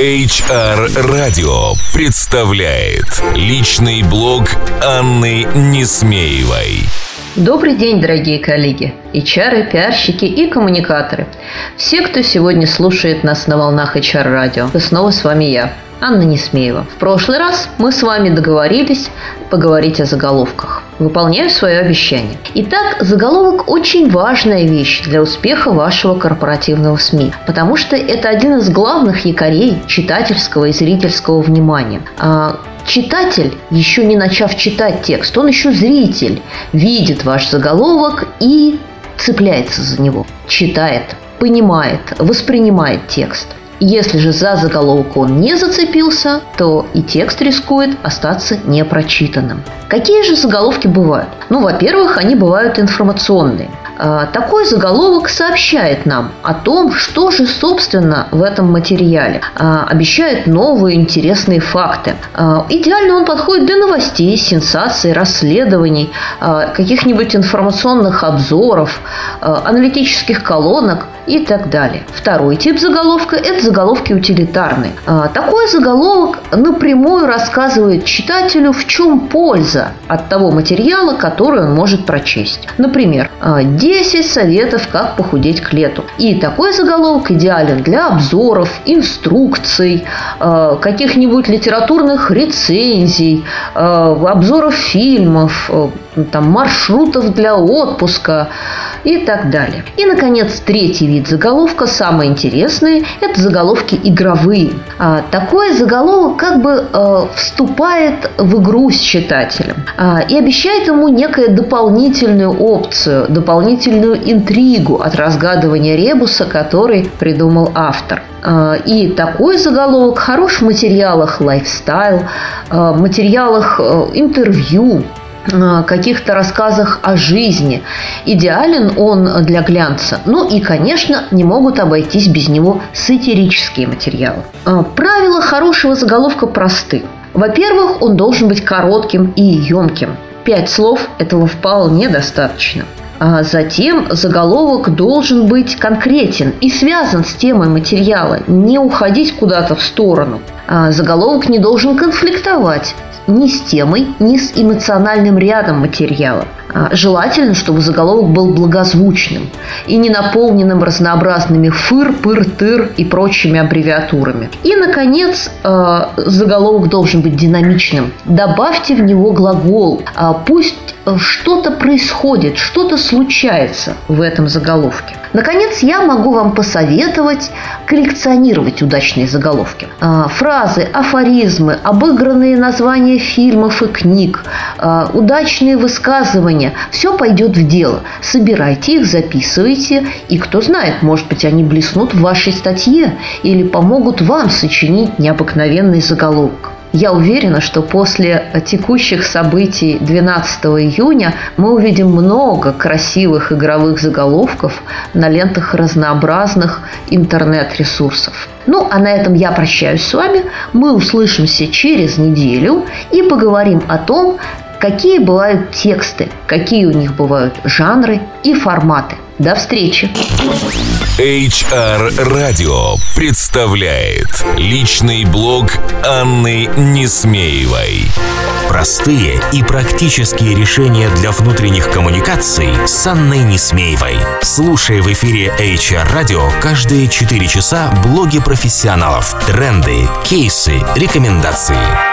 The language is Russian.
HR Радио представляет личный блог Анны Несмеевой. Добрый день, дорогие коллеги, HR, пиарщики и коммуникаторы. Все, кто сегодня слушает нас на волнах HR радио. И снова с вами я, Анна Несмеева. В прошлый раз мы с вами договорились поговорить о заголовках. Выполняю свое обещание. Итак, заголовок очень важная вещь для успеха вашего корпоративного СМИ, потому что это один из главных якорей читательского и зрительского внимания. А, читатель, еще не начав читать текст, он еще зритель, видит ваш заголовок и цепляется за него, читает, понимает, воспринимает текст. Если же за заголовок он не зацепился, то и текст рискует остаться непрочитанным. Какие же заголовки бывают? Ну, во-первых, они бывают информационные. А, такой заголовок сообщает нам о том, что же, собственно, в этом материале. А, обещает новые интересные факты. А, идеально он подходит для новостей, сенсаций, расследований, каких-нибудь информационных обзоров, аналитических колонок и так далее. Второй тип заголовка – это заголовки утилитарные. Такой заголовок напрямую рассказывает читателю, в чем польза от того материала, который он может прочесть. Например, 10 советов, как похудеть к лету. И такой заголовок идеален для обзоров, инструкций, э, каких-нибудь литературных рецензий, обзоров фильмов, там, маршрутов для отпуска и так далее. И, наконец, третий вид заголовка, самый интересный, это заголовки игровые. А, такой заголовок как бы э, вступает в игру с читателем э, и обещает ему некую дополнительную опцию, дополнительную интригу от разгадывания ребуса, который придумал автор. А, и такой заголовок хорош в материалах лайфстайл, материалах э, интервью, каких-то рассказах о жизни. Идеален он для глянца. Ну и, конечно, не могут обойтись без него сатирические материалы. Э, правила хорошего заголовка просты. Во-первых, он должен быть коротким и емким. Пять слов этого вполне достаточно. А затем заголовок должен быть конкретен и связан с темой материала, не уходить куда-то в сторону. А заголовок не должен конфликтовать ни с темой, ни с эмоциональным рядом материала. А, желательно, чтобы заголовок был благозвучным и не наполненным разнообразными фыр, пыр, тыр и прочими аббревиатурами. И, наконец, а, заголовок должен быть динамичным. Добавьте в него глагол. А, пусть что-то происходит, что-то случается в этом заголовке. Наконец, я могу вам посоветовать коллекционировать удачные заголовки. Фразы, афоризмы, обыгранные названия фильмов и книг, удачные высказывания внимание, все пойдет в дело. Собирайте их, записывайте, и кто знает, может быть, они блеснут в вашей статье или помогут вам сочинить необыкновенный заголовок. Я уверена, что после текущих событий 12 июня мы увидим много красивых игровых заголовков на лентах разнообразных интернет-ресурсов. Ну, а на этом я прощаюсь с вами. Мы услышимся через неделю и поговорим о том, какие бывают тексты, какие у них бывают жанры и форматы. До встречи! HR Радио представляет личный блог Анны Несмеевой. Простые и практические решения для внутренних коммуникаций с Анной Несмеевой. Слушай в эфире HR Радио каждые 4 часа блоги профессионалов, тренды, кейсы, рекомендации.